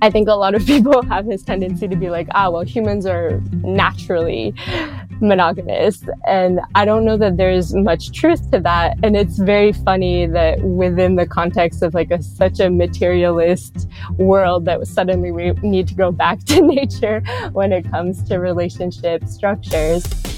I think a lot of people have this tendency to be like, ah, well, humans are naturally monogamous. And I don't know that there's much truth to that. And it's very funny that within the context of like a, such a materialist world that suddenly we need to go back to nature when it comes to relationship structures.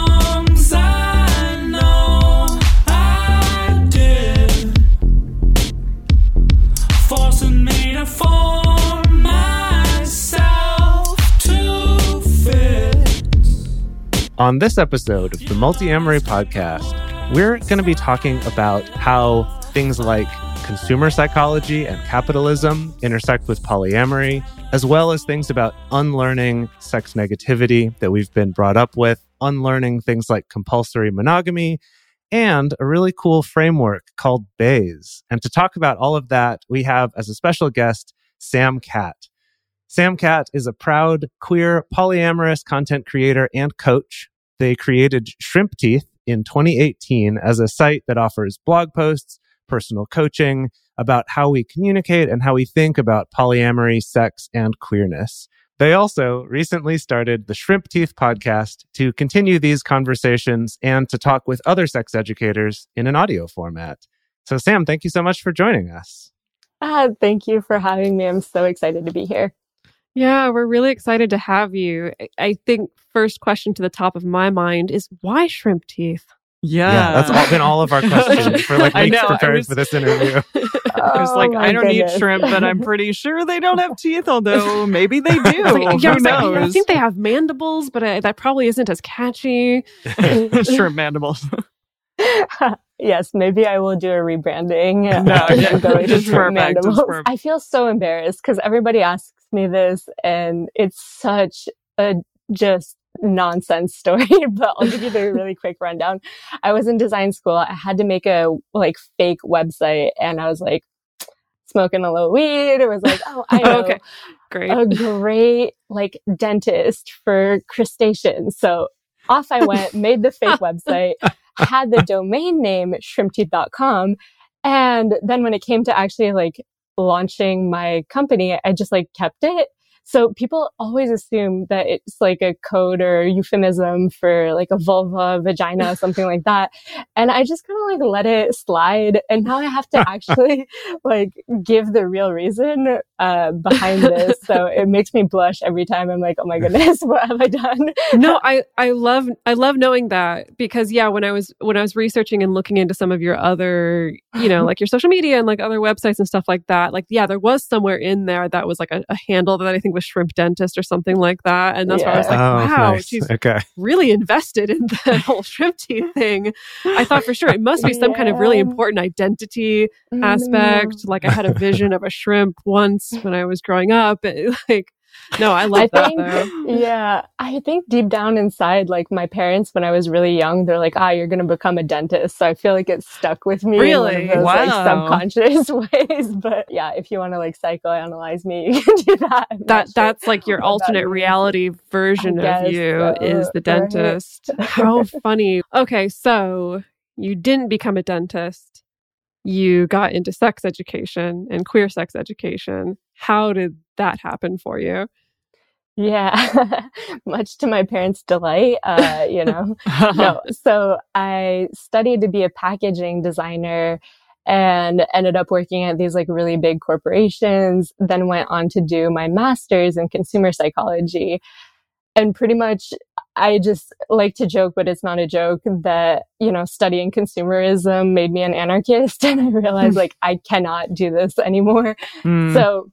On this episode of the Multiamory podcast, we're going to be talking about how things like consumer psychology and capitalism intersect with polyamory, as well as things about unlearning sex negativity that we've been brought up with, unlearning things like compulsory monogamy, and a really cool framework called BAYS. And to talk about all of that, we have as a special guest, Sam Kat. Sam Kat is a proud queer polyamorous content creator and coach they created Shrimp Teeth in 2018 as a site that offers blog posts, personal coaching about how we communicate and how we think about polyamory, sex, and queerness. They also recently started the Shrimp Teeth podcast to continue these conversations and to talk with other sex educators in an audio format. So, Sam, thank you so much for joining us. Ah, thank you for having me. I'm so excited to be here. Yeah, we're really excited to have you. I think first question to the top of my mind is why shrimp teeth? Yeah. yeah that's all, been all of our questions for like weeks know, prepared was, for this interview. I was like, oh I don't goodness. eat shrimp, but I'm pretty sure they don't have teeth, although maybe they do. like, yeah, Who knows? Like, I think they have mandibles, but uh, that probably isn't as catchy. shrimp mandibles. yes, maybe I will do a rebranding. No, yeah, just perfect, perfect. I feel so embarrassed because everybody asks me this and it's such a just nonsense story, but I'll give you the really quick rundown. I was in design school. I had to make a like fake website and I was like smoking a little weed. It was like, oh, I know okay. great. a great like dentist for crustaceans. So off I went, made the fake website, had the domain name shrimpteeth.com. And then when it came to actually like launching my company, I just like kept it so people always assume that it's like a code or euphemism for like a vulva, vagina, something like that. And I just kind of like let it slide. And now I have to actually like give the real reason uh, behind this. So it makes me blush every time I'm like, oh my goodness, what have I done? no, I, I love, I love knowing that because yeah, when I was, when I was researching and looking into some of your other, you know, like your social media and like other websites and stuff like that, like, yeah, there was somewhere in there that was like a, a handle that I think was shrimp dentist or something like that. And that's yeah. why I was like, oh, wow, nice. she's okay. really invested in the whole shrimp teeth thing. I thought for sure it must be some yeah. kind of really important identity mm. aspect. Like I had a vision of a shrimp once when I was growing up. like no, I love I that. Though. Yeah, I think deep down inside, like my parents, when I was really young, they're like, "Ah, you're going to become a dentist." So I feel like it stuck with me. Really, in those, wow. Like, subconscious ways. But yeah, if you want to like psychoanalyze me, you can do that. that sure that's like your alternate reality version of you so. is the dentist. How funny. Okay, so you didn't become a dentist. You got into sex education and queer sex education. How did that happen for you? Yeah, much to my parents' delight, uh, you know. no, so I studied to be a packaging designer and ended up working at these like really big corporations, then went on to do my master's in consumer psychology. And pretty much I just like to joke, but it's not a joke that, you know, studying consumerism made me an anarchist. And I realized like I cannot do this anymore. Mm. So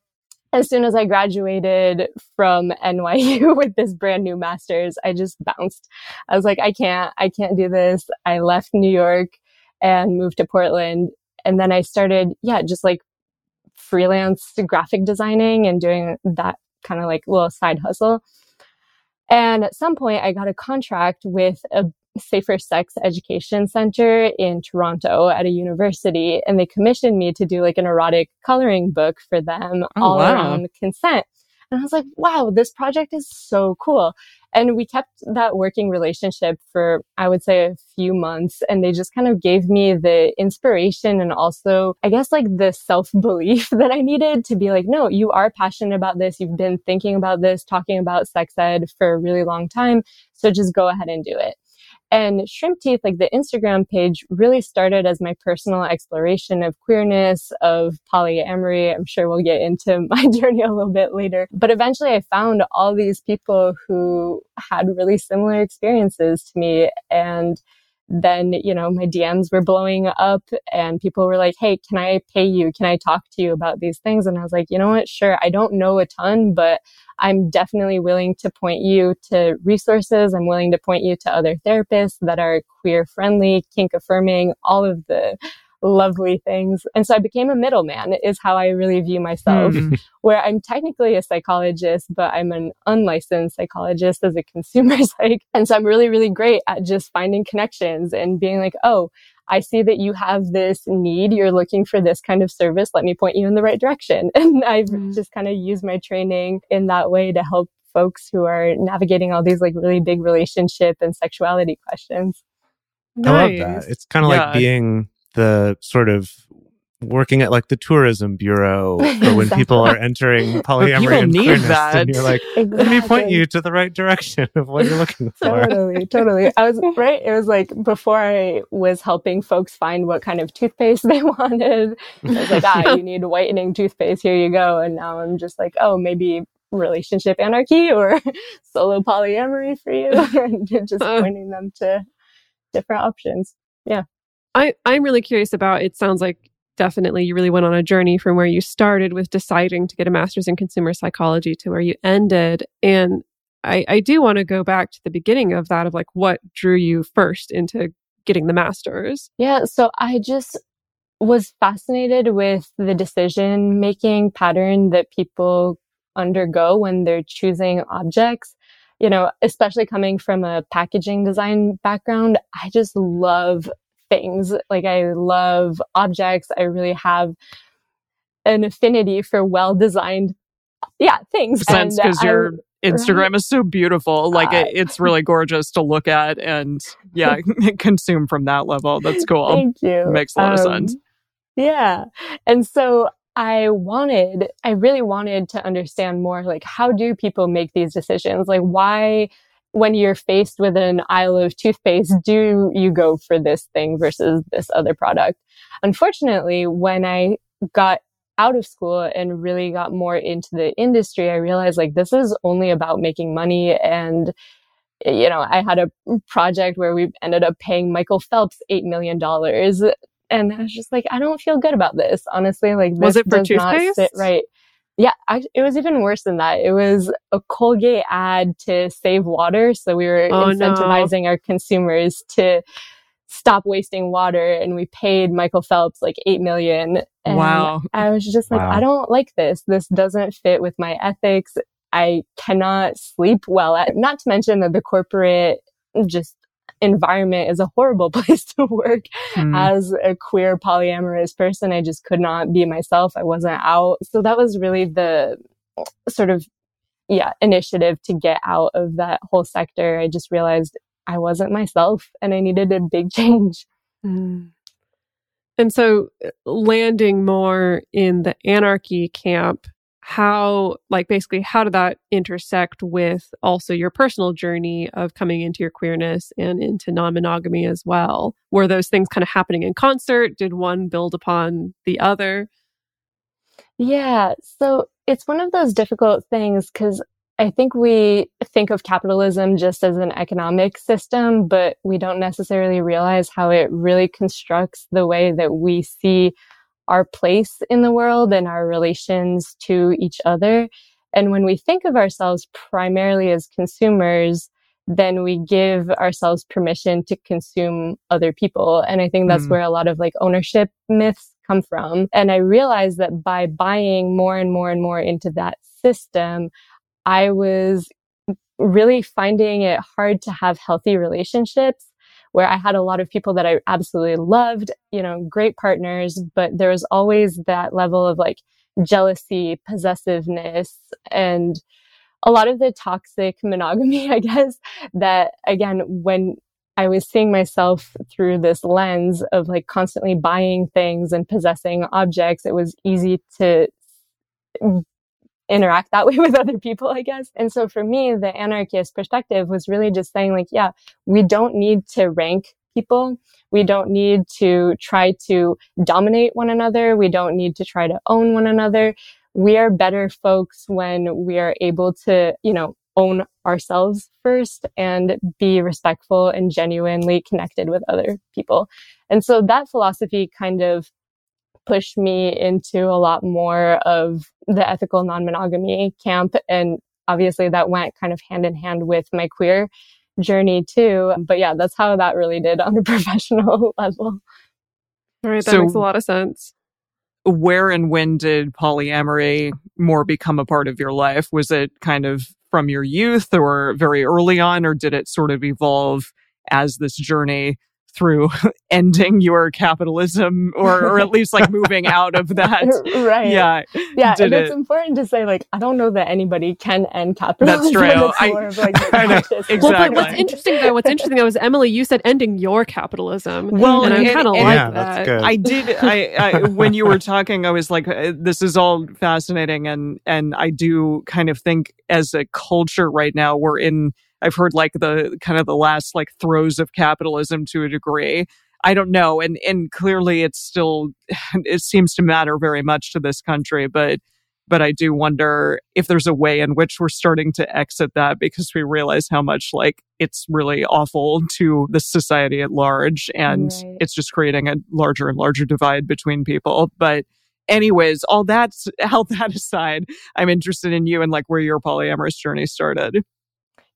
as soon as I graduated from NYU with this brand new master's, I just bounced. I was like, I can't, I can't do this. I left New York and moved to Portland. And then I started, yeah, just like freelance graphic designing and doing that kind of like little side hustle. And at some point I got a contract with a Safer Sex Education Center in Toronto at a university, and they commissioned me to do like an erotic coloring book for them oh, all wow. around consent. And I was like, wow, this project is so cool. And we kept that working relationship for, I would say, a few months. And they just kind of gave me the inspiration and also, I guess, like the self belief that I needed to be like, no, you are passionate about this. You've been thinking about this, talking about sex ed for a really long time. So just go ahead and do it. And Shrimp Teeth, like the Instagram page, really started as my personal exploration of queerness, of polyamory. I'm sure we'll get into my journey a little bit later. But eventually I found all these people who had really similar experiences to me. And then, you know, my DMs were blowing up and people were like, Hey, can I pay you? Can I talk to you about these things? And I was like, you know what? Sure. I don't know a ton, but I'm definitely willing to point you to resources. I'm willing to point you to other therapists that are queer friendly, kink affirming, all of the lovely things. And so I became a middleman is how I really view myself, mm-hmm. where I'm technically a psychologist, but I'm an unlicensed psychologist as a consumer psych. And so I'm really, really great at just finding connections and being like, oh, I see that you have this need. You're looking for this kind of service. Let me point you in the right direction. And I've mm. just kind of used my training in that way to help folks who are navigating all these like really big relationship and sexuality questions. Nice. I love that. It's kind of yeah. like being the sort of working at like the tourism bureau for when people are entering polyamory and queerness, that. and you're like, exactly. let me point you to the right direction of what you're looking for. totally, totally. I was right. It was like before I was helping folks find what kind of toothpaste they wanted. I was like, ah, you need whitening toothpaste. Here you go. And now I'm just like, oh, maybe relationship anarchy or solo polyamory for you, and just pointing them to different options. Yeah. I, I'm really curious about it sounds like definitely you really went on a journey from where you started with deciding to get a master's in consumer psychology to where you ended. And I, I do want to go back to the beginning of that of like what drew you first into getting the master's. Yeah. So I just was fascinated with the decision making pattern that people undergo when they're choosing objects. You know, especially coming from a packaging design background, I just love things. Like I love objects. I really have an affinity for well designed, yeah, things. Sense because your Instagram right? is so beautiful. Like uh, it, it's really gorgeous to look at and yeah, consume from that level. That's cool. Thank you. It makes a lot um, of sense. Yeah. And so I wanted, I really wanted to understand more like how do people make these decisions? Like why when you're faced with an aisle of toothpaste, do you go for this thing versus this other product? Unfortunately, when I got out of school and really got more into the industry, I realized like this is only about making money. And, you know, I had a project where we ended up paying Michael Phelps $8 million. And I was just like, I don't feel good about this. Honestly, like this was it for does toothpaste? not sit right. Yeah, it was even worse than that. It was a Colgate ad to save water. So we were oh, incentivizing no. our consumers to stop wasting water. And we paid Michael Phelps like 8 million. And wow. I was just like, wow. I don't like this. This doesn't fit with my ethics. I cannot sleep well at, not to mention that the corporate just environment is a horrible place to work mm. as a queer polyamorous person. I just could not be myself. I wasn't out. So that was really the sort of, yeah, initiative to get out of that whole sector. I just realized I wasn't myself and I needed a big change. Mm. And so landing more in the anarchy camp how like basically how did that intersect with also your personal journey of coming into your queerness and into non-monogamy as well? Were those things kind of happening in concert? Did one build upon the other? Yeah so it's one of those difficult things because I think we think of capitalism just as an economic system, but we don't necessarily realize how it really constructs the way that we see our place in the world and our relations to each other. And when we think of ourselves primarily as consumers, then we give ourselves permission to consume other people. And I think that's mm. where a lot of like ownership myths come from. And I realized that by buying more and more and more into that system, I was really finding it hard to have healthy relationships where I had a lot of people that I absolutely loved, you know, great partners, but there was always that level of like jealousy, possessiveness, and a lot of the toxic monogamy, I guess, that again, when I was seeing myself through this lens of like constantly buying things and possessing objects, it was easy to interact that way with other people, I guess. And so for me, the anarchist perspective was really just saying like, yeah, we don't need to rank people. We don't need to try to dominate one another. We don't need to try to own one another. We are better folks when we are able to, you know, own ourselves first and be respectful and genuinely connected with other people. And so that philosophy kind of pushed me into a lot more of the ethical non-monogamy camp. And obviously that went kind of hand in hand with my queer journey too. But yeah, that's how that really did on a professional level. All right. That so makes a lot of sense. Where and when did polyamory more become a part of your life? Was it kind of from your youth or very early on, or did it sort of evolve as this journey through ending your capitalism or, or at least like moving out of that. right. Yeah. Yeah. and it's important to say, like, I don't know that anybody can end capitalism. That's true. I, of, like, I know. Exactly. Well, what's interesting though, what's interesting though is Emily, you said ending your capitalism. Well, and I kind of like yeah, that. I did. I, I, when you were talking, I was like, uh, this is all fascinating. And, and I do kind of think as a culture right now, we're in, I've heard like the kind of the last like throes of capitalism to a degree. I don't know. And, and clearly it's still, it seems to matter very much to this country, but, but I do wonder if there's a way in which we're starting to exit that because we realize how much like it's really awful to the society at large and right. it's just creating a larger and larger divide between people. But anyways, all that, all that aside, I'm interested in you and like where your polyamorous journey started.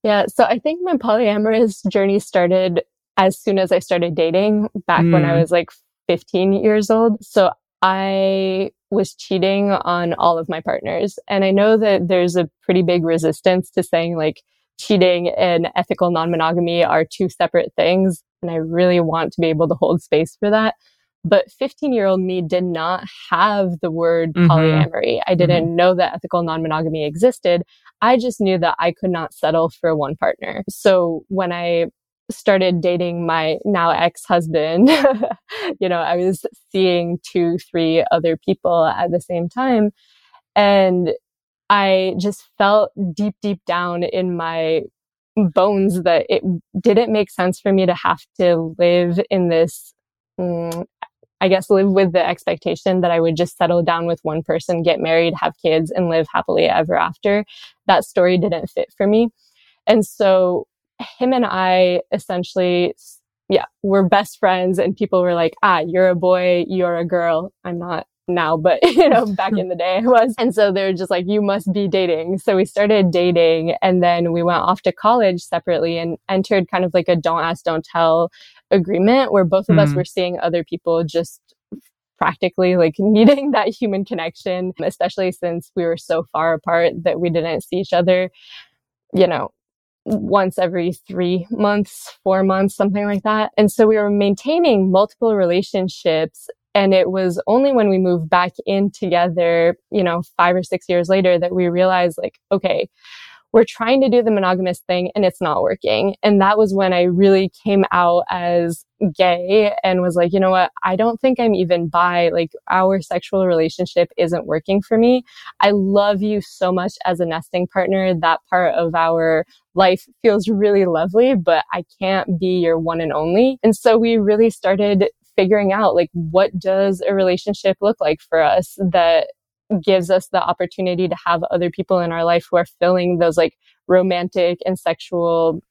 Yeah. So I think my polyamorous journey started as soon as I started dating back mm. when I mm. was like 15 years old. So I was cheating on all of my partners. And I know that there's a pretty big resistance to saying like cheating and ethical non monogamy are two separate things. And I really want to be able to hold space for that. But 15 year old me did not have the word mm-hmm. polyamory. I didn't mm-hmm. know that ethical non monogamy existed. I just knew that I could not settle for one partner. So when I started dating my now ex-husband, you know, I was seeing two, three other people at the same time. And I just felt deep, deep down in my bones that it didn't make sense for me to have to live in this mm, I guess, live with the expectation that I would just settle down with one person, get married, have kids, and live happily ever after. That story didn't fit for me. And so him and I essentially, yeah, we're best friends. And people were like, ah, you're a boy, you're a girl. I'm not now, but you know, back in the day I was. And so they're just like, you must be dating. So we started dating and then we went off to college separately and entered kind of like a don't ask, don't tell agreement where both of mm. us hmm. were seeing other people just practically like needing that human connection, especially since we were so far apart that we didn't see each other, you know, once every three months, four months, something like that. And so we were maintaining multiple relationships. And it was only when we moved back in together, you know, five or six years later that we realized like, okay, we're trying to do the monogamous thing and it's not working. And that was when I really came out as gay and was like, you know what? I don't think I'm even bi. Like our sexual relationship isn't working for me. I love you so much as a nesting partner. That part of our life feels really lovely, but I can't be your one and only. And so we really started figuring out like what does a relationship look like for us that gives us the opportunity to have other people in our life who are filling those like romantic and sexual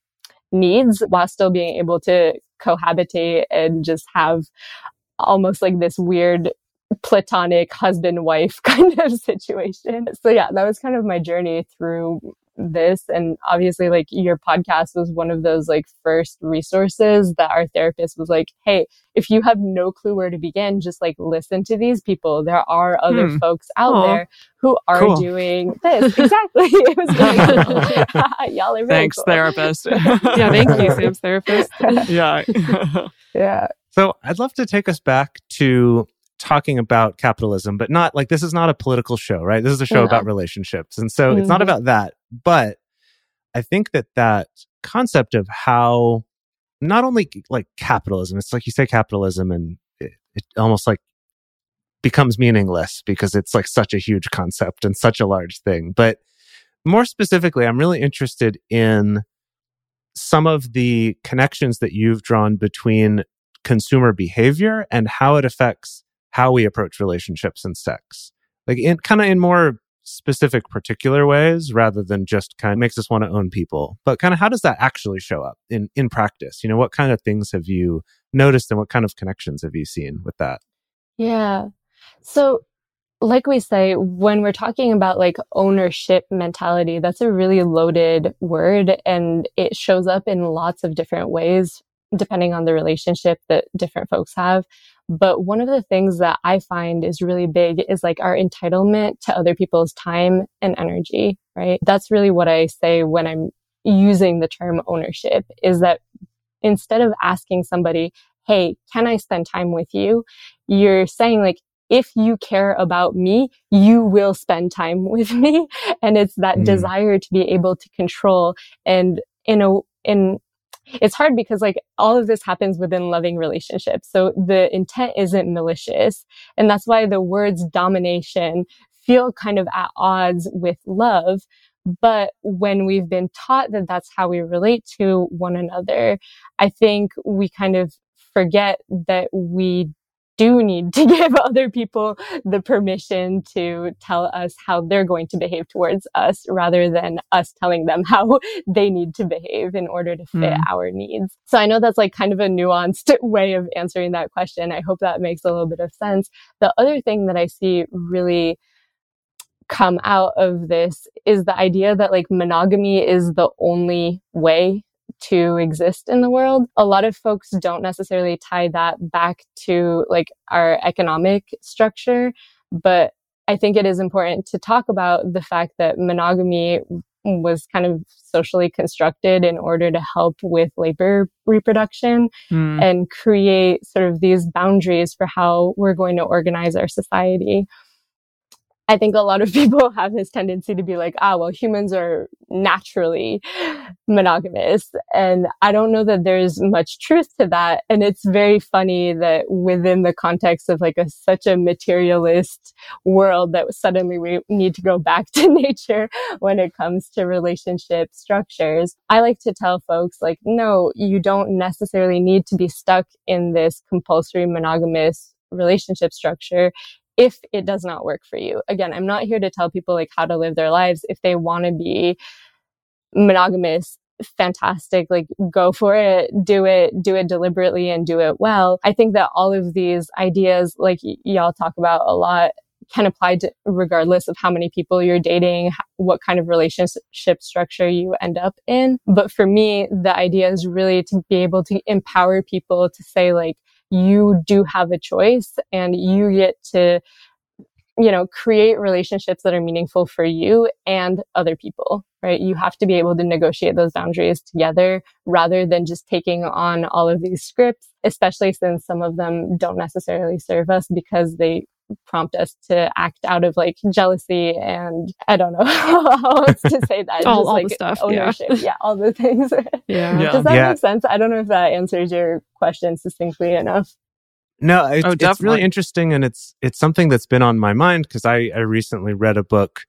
needs while still being able to cohabitate and just have almost like this weird platonic husband wife kind of situation. So yeah, that was kind of my journey through this and obviously like your podcast was one of those like first resources that our therapist was like hey if you have no clue where to begin just like listen to these people there are other hmm. folks out Aww. there who are cool. doing this exactly it was like, y'all are thanks cool. therapist yeah thank you sam's therapist yeah yeah so i'd love to take us back to talking about capitalism, but not like this is not a political show, right? This is a show about relationships. And so mm-hmm. it's not mm-hmm. about that. But I think that that concept of how not only like capitalism, it's like you say capitalism and it, it almost like becomes meaningless because it's like such a huge concept and such a large thing. But more specifically, I'm really interested in some of the connections that you've drawn between consumer behavior and how it affects how we approach relationships and sex. Like in kind of in more specific particular ways rather than just kind of makes us want to own people. But kind of how does that actually show up in in practice? You know, what kind of things have you noticed and what kind of connections have you seen with that? Yeah. So like we say, when we're talking about like ownership mentality, that's a really loaded word and it shows up in lots of different ways depending on the relationship that different folks have. But one of the things that I find is really big is like our entitlement to other people's time and energy, right? That's really what I say when I'm using the term ownership is that instead of asking somebody, Hey, can I spend time with you? You're saying like, if you care about me, you will spend time with me. And it's that mm. desire to be able to control and in a, in it's hard because like all of this happens within loving relationships. So the intent isn't malicious. And that's why the words domination feel kind of at odds with love. But when we've been taught that that's how we relate to one another, I think we kind of forget that we do need to give other people the permission to tell us how they're going to behave towards us rather than us telling them how they need to behave in order to fit mm. our needs. So I know that's like kind of a nuanced way of answering that question. I hope that makes a little bit of sense. The other thing that I see really come out of this is the idea that like monogamy is the only way to exist in the world. A lot of folks don't necessarily tie that back to like our economic structure, but I think it is important to talk about the fact that monogamy was kind of socially constructed in order to help with labor reproduction mm. and create sort of these boundaries for how we're going to organize our society. I think a lot of people have this tendency to be like, ah, well, humans are naturally monogamous. And I don't know that there's much truth to that. And it's very funny that within the context of like a, such a materialist world that suddenly we need to go back to nature when it comes to relationship structures. I like to tell folks like, no, you don't necessarily need to be stuck in this compulsory monogamous relationship structure if it does not work for you. Again, I'm not here to tell people like how to live their lives. If they want to be monogamous, fantastic. Like go for it, do it, do it deliberately and do it well. I think that all of these ideas, like y- y'all talk about a lot, can apply to regardless of how many people you're dating, what kind of relationship structure you end up in. But for me, the idea is really to be able to empower people to say like, you do have a choice and you get to you know create relationships that are meaningful for you and other people right? You have to be able to negotiate those boundaries together rather than just taking on all of these scripts especially since some of them don't necessarily serve us because they prompt us to act out of like jealousy and I don't know how else to say that. all, Just, all like, the stuff. Ownership. Yeah. yeah. all the things. Yeah. yeah. Does that yeah. make sense? I don't know if that answers your question succinctly enough. No, it's, oh, it's really interesting, and it's it's something that's been on my mind because I I recently read a book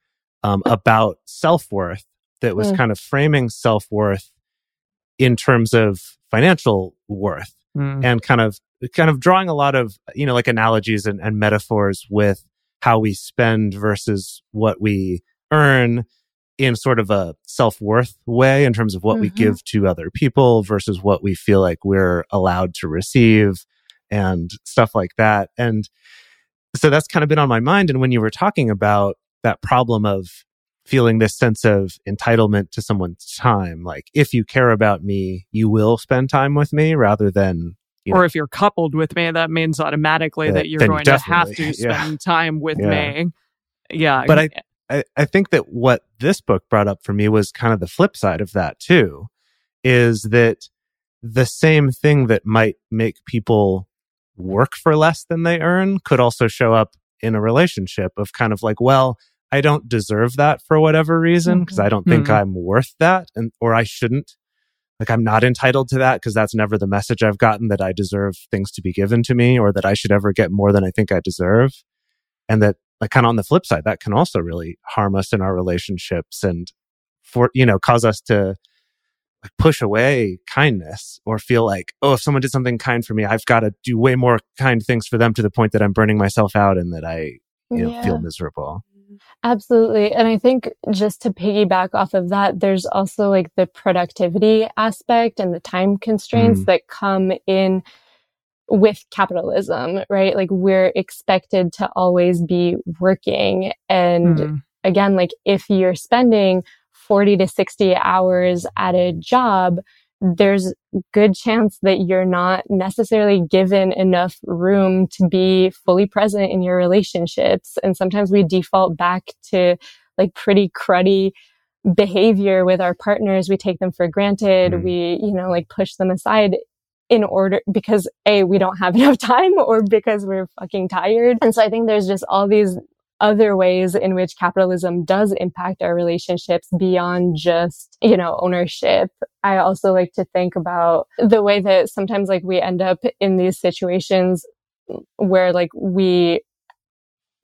um, about self worth that was mm. kind of framing self worth in terms of financial worth mm. and kind of kind of drawing a lot of you know like analogies and, and metaphors with how we spend versus what we earn in sort of a self-worth way in terms of what mm-hmm. we give to other people versus what we feel like we're allowed to receive and stuff like that and so that's kind of been on my mind and when you were talking about that problem of feeling this sense of entitlement to someone's time. Like, if you care about me, you will spend time with me rather than. You know, or if you're coupled with me, that means automatically that, that you're going to have to spend yeah. time with yeah. me. Yeah. But I, I, I think that what this book brought up for me was kind of the flip side of that too, is that the same thing that might make people work for less than they earn could also show up in a relationship of kind of like, well, I don't deserve that for whatever reason because mm-hmm. I don't think mm-hmm. I'm worth that and or I shouldn't like I'm not entitled to that because that's never the message I've gotten that I deserve things to be given to me or that I should ever get more than I think I deserve. And that like kind of on the flip side that can also really harm us in our relationships and for you know cause us to like push away kindness or feel like, oh, if someone did something kind for me, I've got to do way more kind things for them to the point that I'm burning myself out and that I you know, yeah. feel miserable. Absolutely. And I think just to piggyback off of that, there's also like the productivity aspect and the time constraints mm. that come in with capitalism, right? Like we're expected to always be working. And mm. again, like if you're spending 40 to 60 hours at a job, there's good chance that you're not necessarily given enough room to be fully present in your relationships. And sometimes we default back to like pretty cruddy behavior with our partners. We take them for granted. Mm. We, you know, like push them aside in order because A, we don't have enough time or because we're fucking tired. And so I think there's just all these other ways in which capitalism does impact our relationships beyond just, you know, ownership. I also like to think about the way that sometimes like we end up in these situations where like we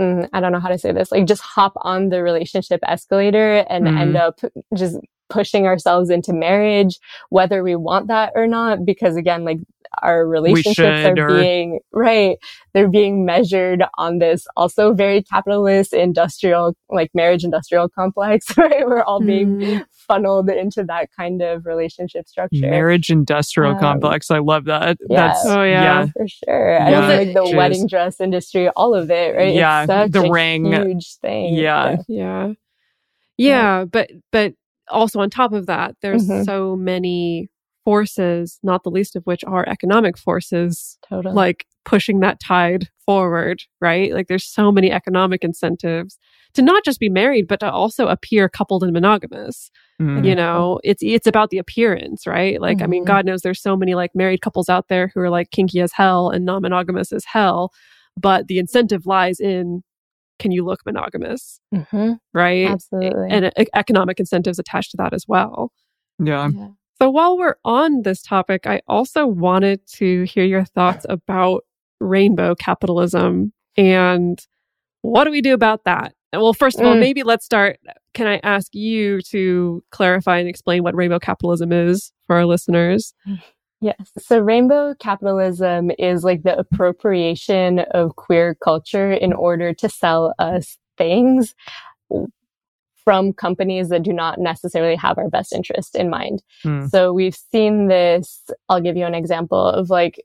mm, I don't know how to say this, like just hop on the relationship escalator and mm-hmm. end up just pushing ourselves into marriage, whether we want that or not. Because again, like our relationships are or... being, right. They're being measured on this also very capitalist industrial, like marriage industrial complex, right? We're all being mm. funneled into that kind of relationship structure. Marriage industrial um, complex. I love that. Yeah. That's, oh yeah. yeah. For sure. Yeah. I mean, like the Jeez. wedding dress industry, all of it, right? Yeah. the ring. huge thing. Yeah. Yeah. yeah. Yeah, but but also on top of that, there's mm-hmm. so many forces, not the least of which are economic forces, totally. like pushing that tide forward, right? Like there's so many economic incentives to not just be married, but to also appear coupled and monogamous. Mm-hmm. You know, it's it's about the appearance, right? Like, mm-hmm. I mean, mm-hmm. God knows there's so many like married couples out there who are like kinky as hell and non-monogamous as hell, but the incentive lies in can you look monogamous? Mm-hmm. Right? Absolutely. And uh, economic incentives attached to that as well. Yeah. yeah. So while we're on this topic, I also wanted to hear your thoughts about rainbow capitalism and what do we do about that? Well, first of all, mm. maybe let's start. Can I ask you to clarify and explain what rainbow capitalism is for our listeners? Yes. So rainbow capitalism is like the appropriation of queer culture in order to sell us things from companies that do not necessarily have our best interest in mind. Mm. So we've seen this. I'll give you an example of like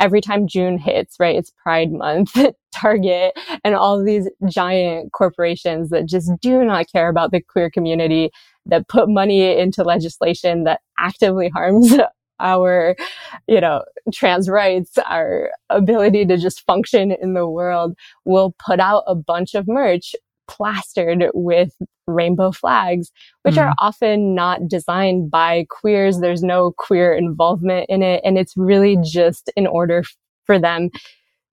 every time June hits, right? It's Pride Month, Target, and all these giant corporations that just do not care about the queer community, that put money into legislation that actively harms our, you know, trans rights, our ability to just function in the world, will put out a bunch of merch plastered with rainbow flags, which mm. are often not designed by queers. There's no queer involvement in it. And it's really just in order for them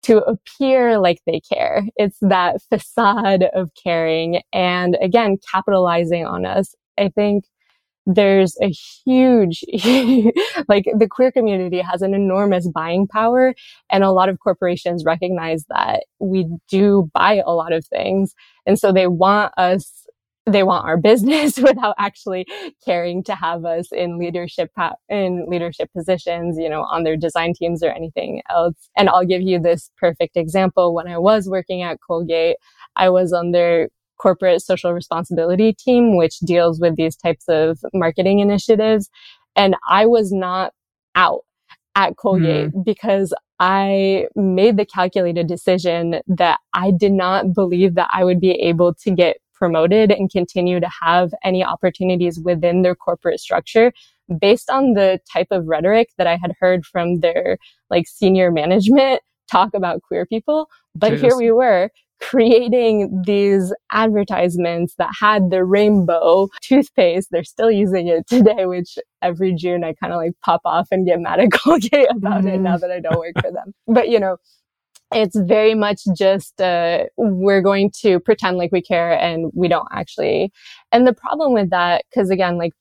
to appear like they care. It's that facade of caring and again, capitalizing on us. I think there's a huge, like the queer community has an enormous buying power and a lot of corporations recognize that we do buy a lot of things. And so they want us they want our business without actually caring to have us in leadership in leadership positions you know on their design teams or anything else and i'll give you this perfect example when i was working at colgate i was on their corporate social responsibility team, which deals with these types of marketing initiatives. And I was not out at Colgate mm. because I made the calculated decision that I did not believe that I would be able to get promoted and continue to have any opportunities within their corporate structure based on the type of rhetoric that I had heard from their like senior management talk about queer people. But Cheers. here we were creating these advertisements that had the rainbow toothpaste. They're still using it today, which every June I kind of like pop off and get mad at Colgate about mm. it now that I don't work for them. But you know, it's very much just uh, we're going to pretend like we care and we don't actually and the problem with that because again like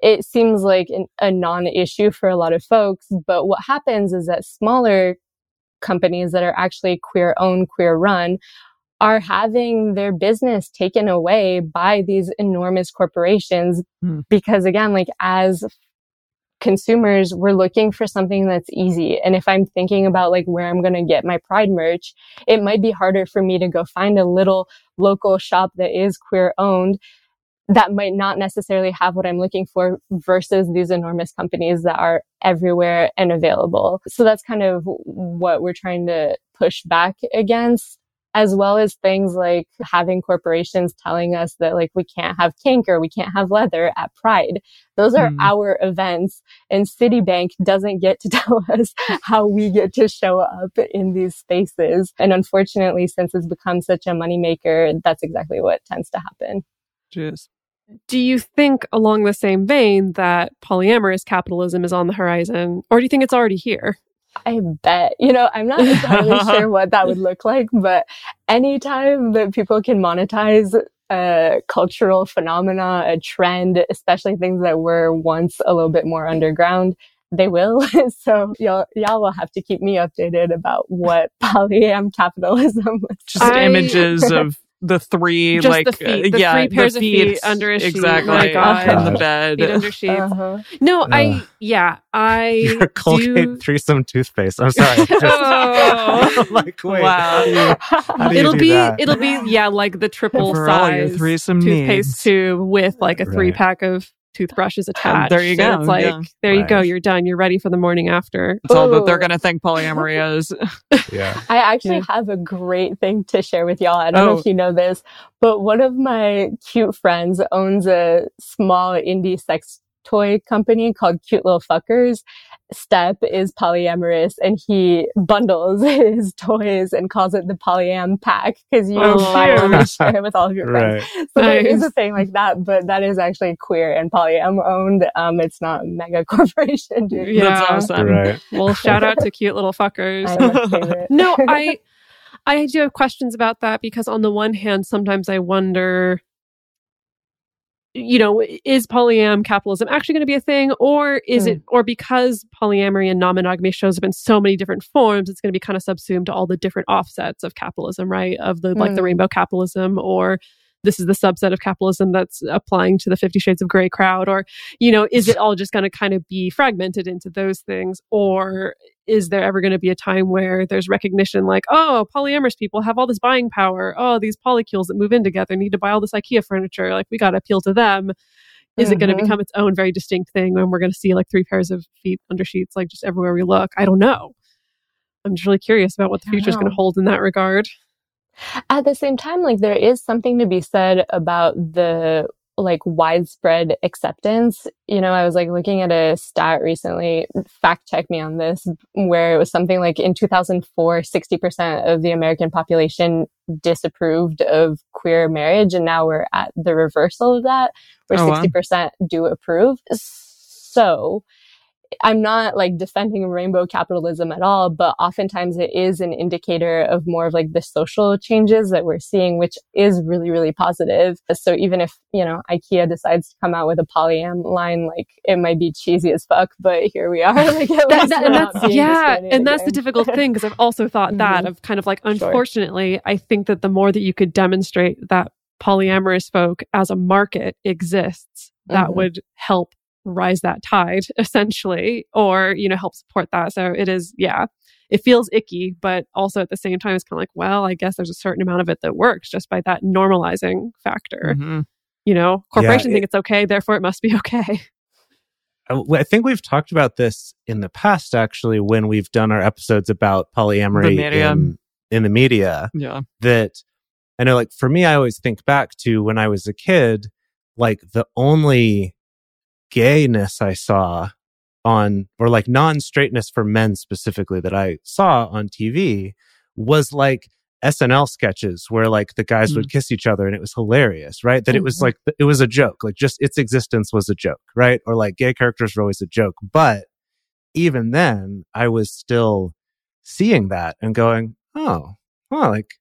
it seems like an, a non-issue for a lot of folks but what happens is that smaller companies that are actually queer owned queer run are having their business taken away by these enormous corporations mm. because again like as consumers, we're looking for something that's easy. And if I'm thinking about like where I'm going to get my pride merch, it might be harder for me to go find a little local shop that is queer owned that might not necessarily have what I'm looking for versus these enormous companies that are everywhere and available. So that's kind of what we're trying to push back against as well as things like having corporations telling us that like we can't have kink or we can't have leather at Pride. Those are mm. our events and Citibank doesn't get to tell us how we get to show up in these spaces. And unfortunately, since it's become such a moneymaker, that's exactly what tends to happen. Cheers. Do you think along the same vein that polyamorous capitalism is on the horizon or do you think it's already here? I bet. You know, I'm not entirely sure what that would look like, but anytime that people can monetize a cultural phenomena, a trend, especially things that were once a little bit more underground, they will. so y'all, y'all will have to keep me updated about what polyam capitalism. Just I, images of the three Just like the feet, the yeah, three pairs of feet under a sheet. Exactly. Oh my God. In the bed. Feet under sheets. Uh-huh. No, uh, I yeah, I Your Colgate do... threesome toothpaste. I'm sorry. oh. like, wait, wow. How do you, it'll do be that? it'll be yeah, like the triple For size threesome toothpaste needs. tube with like a three right. pack of toothbrushes attached. there you go. it's like, yeah. there you go. You're done. You're ready for the morning after. That's all that they're going to think polyamory is. yeah. I actually yeah. have a great thing to share with y'all. I don't oh. know if you know this, but one of my cute friends owns a small indie sex toy company called Cute Little Fuckers. Step is polyamorous and he bundles his toys and calls it the polyam pack because you oh, buy one share with all of your friends. Right. So nice. there is a thing like that, but that is actually queer and polyam owned. Um, it's not mega corporation. Dude. Yeah. That's awesome. Right. Well, shout out to cute little fuckers. no, I, I do have questions about that because on the one hand, sometimes I wonder you know, is polyam capitalism actually going to be a thing, or is mm. it, or because polyamory and non-monogamy shows up in so many different forms, it's going to be kind of subsumed to all the different offsets of capitalism, right? Of the mm. like the mm. rainbow capitalism, or this is the subset of capitalism that's applying to the 50 shades of gray crowd or you know is it all just going to kind of be fragmented into those things? Or is there ever going to be a time where there's recognition like oh polyamorous people have all this buying power. Oh these polycules that move in together need to buy all this ikea furniture. Like we got to appeal to them. Is mm-hmm. it going to become its own very distinct thing when we're going to see like three pairs of feet under sheets like just everywhere we look? I don't know. I'm just really curious about what the future is going to hold in that regard at the same time, like there is something to be said about the like widespread acceptance. You know, I was like looking at a stat recently, fact check me on this, where it was something like in 2004, 60% of the American population disapproved of queer marriage. And now we're at the reversal of that, where oh, 60% wow. do approve. So I'm not like defending rainbow capitalism at all, but oftentimes it is an indicator of more of like the social changes that we're seeing, which is really, really positive. So even if, you know, IKEA decides to come out with a polyam line, like it might be cheesy as fuck, but here we are. Like, that, that, and that's, yeah. And that's the difficult thing because I've also thought that mm-hmm. of kind of like, unfortunately, sure. I think that the more that you could demonstrate that polyamorous folk as a market exists, that mm-hmm. would help rise that tide essentially or you know help support that so it is yeah it feels icky but also at the same time it's kind of like well i guess there's a certain amount of it that works just by that normalizing factor mm-hmm. you know corporations yeah, it, think it's okay therefore it must be okay I think we've talked about this in the past, actually, when we've done our episodes about polyamory in, in the media. Yeah. That I know, like, for me, I always think back to when I was a kid, like, the only gayness I saw on, or like non straightness for men specifically that I saw on TV was like SNL sketches where like the guys mm would kiss each other and it was hilarious, right? That mm-hmm. it was mm-hmm. like, it was a joke, like just its existence was a joke, right? Or like gay characters were always a joke. But even then, I was still seeing that and going, oh, well, like,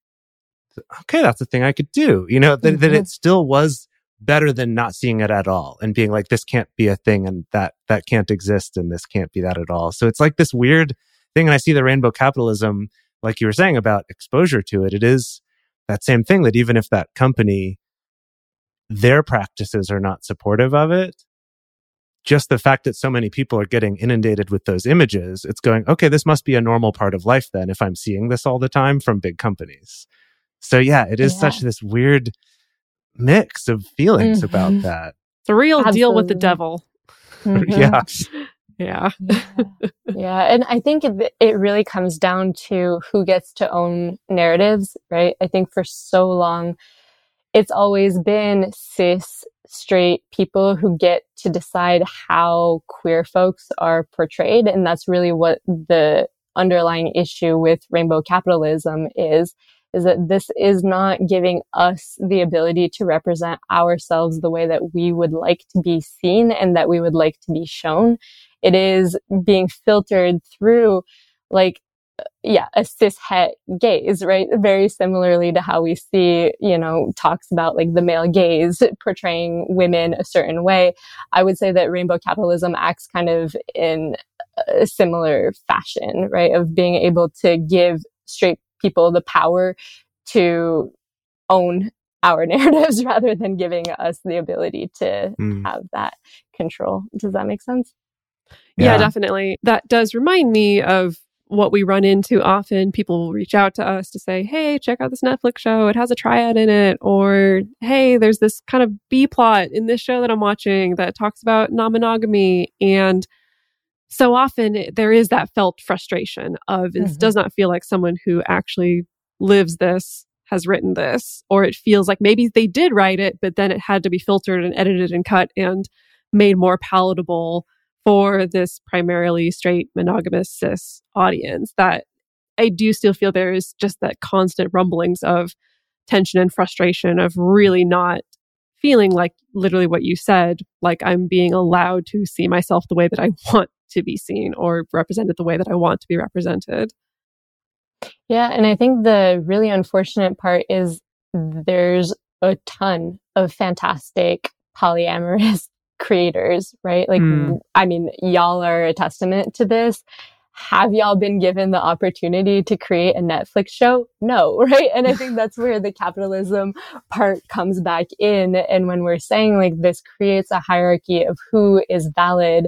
okay, that's a thing I could do, you know, that, mm-hmm. that it still was better than not seeing it at all and being like, this can't be a thing and that, that can't exist and this can't be that at all. So it's like this weird thing. And I see the rainbow capitalism like you were saying about exposure to it, it is that same thing that even if that company, their practices are not supportive of it, just the fact that so many people are getting inundated with those images, it's going, okay, this must be a normal part of life then if I'm seeing this all the time from big companies. So yeah, it is yeah. such this weird mix of feelings mm-hmm. about that. It's a real Absolutely. deal with the devil. Mm-hmm. yeah. Yeah. yeah. yeah. And I think it, it really comes down to who gets to own narratives, right? I think for so long, it's always been cis, straight people who get to decide how queer folks are portrayed. And that's really what the underlying issue with rainbow capitalism is is that this is not giving us the ability to represent ourselves the way that we would like to be seen and that we would like to be shown. It is being filtered through like yeah, a cis het gaze, right? Very similarly to how we see, you know, talks about like the male gaze portraying women a certain way. I would say that rainbow capitalism acts kind of in a similar fashion, right? Of being able to give straight people the power to own our narratives rather than giving us the ability to mm. have that control. Does that make sense? Yeah. yeah, definitely. That does remind me of what we run into often. People will reach out to us to say, Hey, check out this Netflix show. It has a triad in it. Or, Hey, there's this kind of B plot in this show that I'm watching that talks about non monogamy. And so often there is that felt frustration of mm-hmm. it does not feel like someone who actually lives this has written this, or it feels like maybe they did write it, but then it had to be filtered and edited and cut and made more palatable for this primarily straight monogamous cis audience that I do still feel there is just that constant rumblings of tension and frustration of really not feeling like literally what you said, like I'm being allowed to see myself the way that I want to be seen or represented the way that I want to be represented. Yeah. And I think the really unfortunate part is there's a ton of fantastic polyamorous creators, right? Like, mm. I mean, y'all are a testament to this. Have y'all been given the opportunity to create a Netflix show? No, right? And I think that's where the capitalism part comes back in. And when we're saying like this creates a hierarchy of who is valid,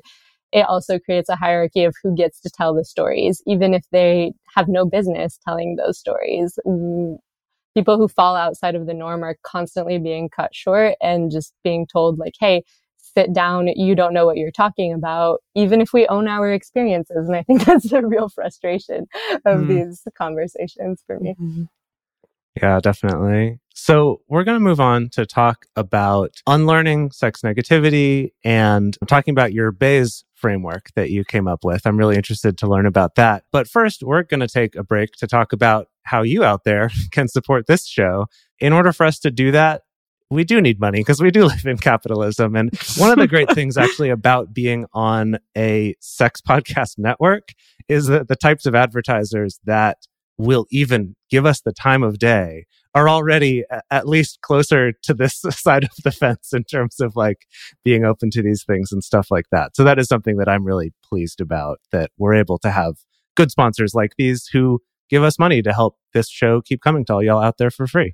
it also creates a hierarchy of who gets to tell the stories, even if they have no business telling those stories people who fall outside of the norm are constantly being cut short and just being told like hey sit down, you don't know what you're talking about, even if we own our experiences. And I think that's the real frustration of mm. these conversations for me. Mm-hmm. Yeah, definitely. So we're going to move on to talk about unlearning sex negativity and I'm talking about your BAES framework that you came up with. I'm really interested to learn about that. But first, we're going to take a break to talk about how you out there can support this show. In order for us to do that, we do need money because we do live in capitalism. And one of the great things actually about being on a sex podcast network is that the types of advertisers that will even give us the time of day are already at least closer to this side of the fence in terms of like being open to these things and stuff like that. So that is something that I'm really pleased about that we're able to have good sponsors like these who give us money to help this show keep coming to all y'all out there for free.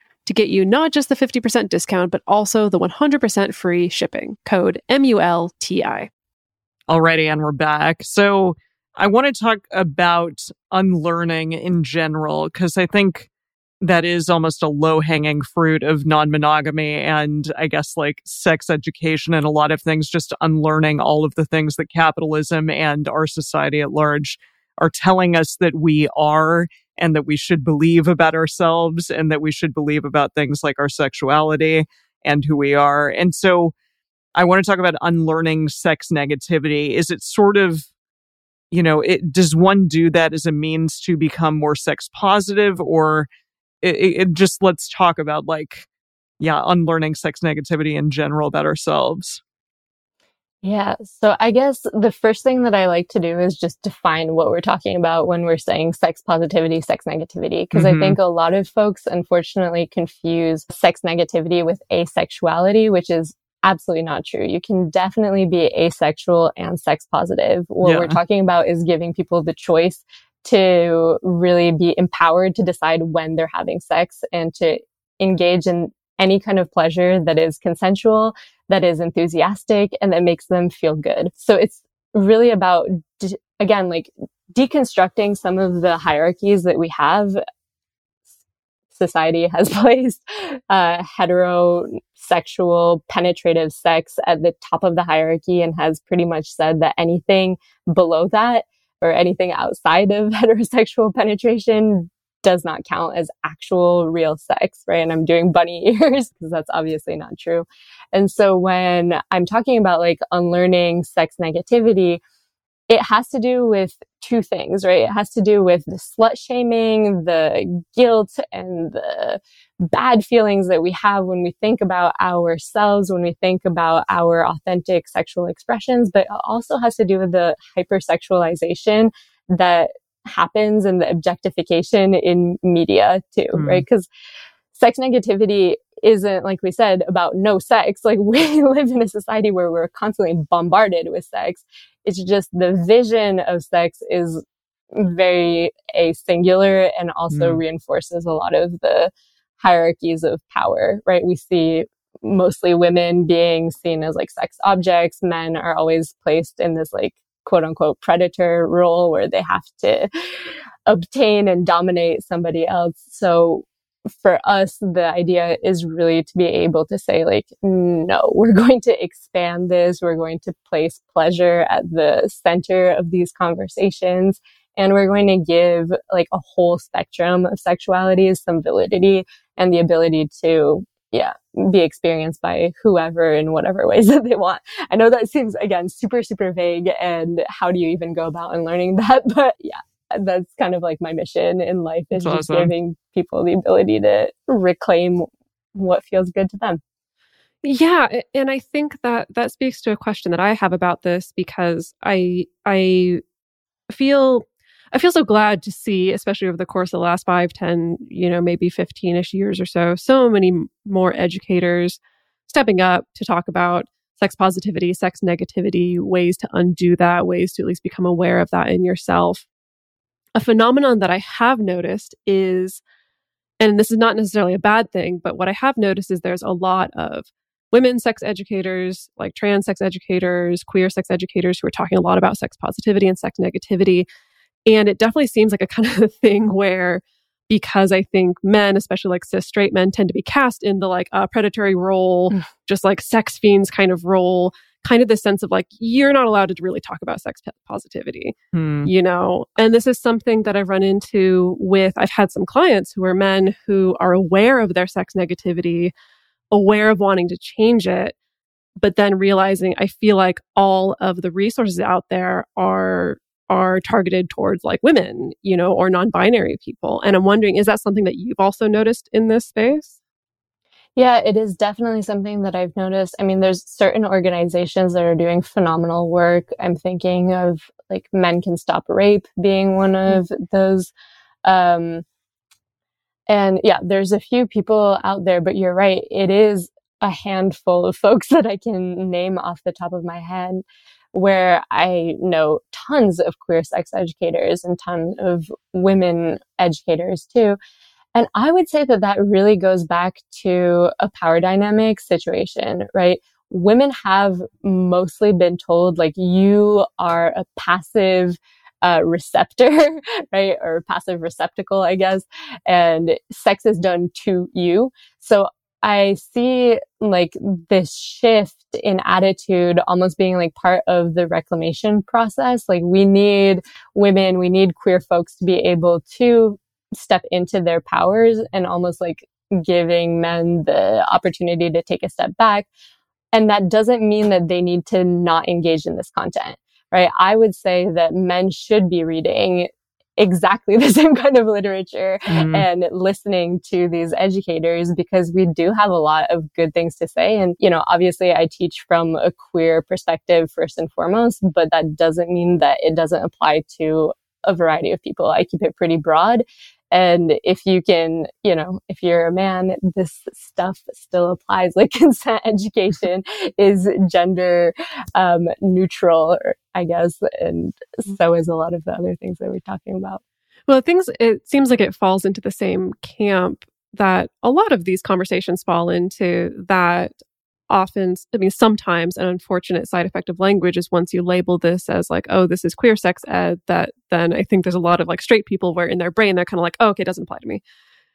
to get you not just the 50% discount, but also the 100% free shipping. Code M U L T I. Alrighty, and we're back. So I want to talk about unlearning in general, because I think that is almost a low hanging fruit of non monogamy and I guess like sex education and a lot of things, just unlearning all of the things that capitalism and our society at large are telling us that we are and that we should believe about ourselves and that we should believe about things like our sexuality and who we are. And so I want to talk about unlearning sex negativity. Is it sort of you know, it does one do that as a means to become more sex positive or it, it just let's talk about like yeah unlearning sex negativity in general about ourselves yeah. So I guess the first thing that I like to do is just define what we're talking about when we're saying sex positivity, sex negativity. Because mm-hmm. I think a lot of folks unfortunately confuse sex negativity with asexuality, which is absolutely not true. You can definitely be asexual and sex positive. What yeah. we're talking about is giving people the choice to really be empowered to decide when they're having sex and to engage in any kind of pleasure that is consensual, that is enthusiastic, and that makes them feel good. So it's really about, again, like deconstructing some of the hierarchies that we have. Society has placed uh, heterosexual penetrative sex at the top of the hierarchy and has pretty much said that anything below that or anything outside of heterosexual penetration does not count as actual real sex, right? And I'm doing bunny ears because that's obviously not true. And so when I'm talking about like unlearning sex negativity, it has to do with two things, right? It has to do with the slut shaming, the guilt and the bad feelings that we have when we think about ourselves, when we think about our authentic sexual expressions, but it also has to do with the hypersexualization that happens and the objectification in media too, mm. right? Because sex negativity isn't, like we said, about no sex. Like we live in a society where we're constantly bombarded with sex. It's just the vision of sex is very a singular and also mm. reinforces a lot of the hierarchies of power, right? We see mostly women being seen as like sex objects. Men are always placed in this like quote unquote predator role where they have to obtain and dominate somebody else. So for us, the idea is really to be able to say, like, no, we're going to expand this. We're going to place pleasure at the center of these conversations. And we're going to give like a whole spectrum of sexualities some validity and the ability to, yeah, be experienced by whoever in whatever ways that they want. I know that seems again super, super vague. And how do you even go about in learning that? But yeah, that's kind of like my mission in life is that's just awesome. giving people the ability to reclaim what feels good to them. Yeah, and I think that that speaks to a question that I have about this because I I feel I feel so glad to see, especially over the course of the last five, 10, you know, maybe 15 ish years or so, so many more educators stepping up to talk about sex positivity, sex negativity, ways to undo that, ways to at least become aware of that in yourself. A phenomenon that I have noticed is, and this is not necessarily a bad thing, but what I have noticed is there's a lot of women sex educators, like trans sex educators, queer sex educators who are talking a lot about sex positivity and sex negativity. And it definitely seems like a kind of thing where because I think men, especially like cis straight men, tend to be cast in the like uh, predatory role, mm. just like sex fiends kind of role, kind of the sense of like, you're not allowed to really talk about sex positivity, hmm. you know? And this is something that I've run into with, I've had some clients who are men who are aware of their sex negativity, aware of wanting to change it, but then realizing I feel like all of the resources out there are are targeted towards like women, you know, or non-binary people. And I'm wondering, is that something that you've also noticed in this space? Yeah, it is definitely something that I've noticed. I mean, there's certain organizations that are doing phenomenal work. I'm thinking of like Men Can Stop Rape being one of those. Um, and yeah, there's a few people out there, but you're right. It is a handful of folks that I can name off the top of my head where I know tons of queer sex educators and tons of women educators too. And I would say that that really goes back to a power dynamic situation, right? Women have mostly been told like you are a passive uh, receptor, right? Or passive receptacle, I guess. And sex is done to you. So I see like this shift in attitude almost being like part of the reclamation process. Like we need women, we need queer folks to be able to step into their powers and almost like giving men the opportunity to take a step back. And that doesn't mean that they need to not engage in this content, right? I would say that men should be reading exactly the same kind of literature mm-hmm. and listening to these educators because we do have a lot of good things to say. And, you know, obviously I teach from a queer perspective first and foremost, but that doesn't mean that it doesn't apply to a variety of people. I keep it pretty broad. And if you can, you know, if you're a man, this stuff still applies. Like consent education is gender um, neutral, I guess, and so is a lot of the other things that we're talking about. Well, things it seems like it falls into the same camp that a lot of these conversations fall into. That often, I mean, sometimes an unfortunate side effect of language is once you label this as like, oh, this is queer sex ed, that then I think there's a lot of like straight people where in their brain they're kind of like, oh, okay, it doesn't apply to me.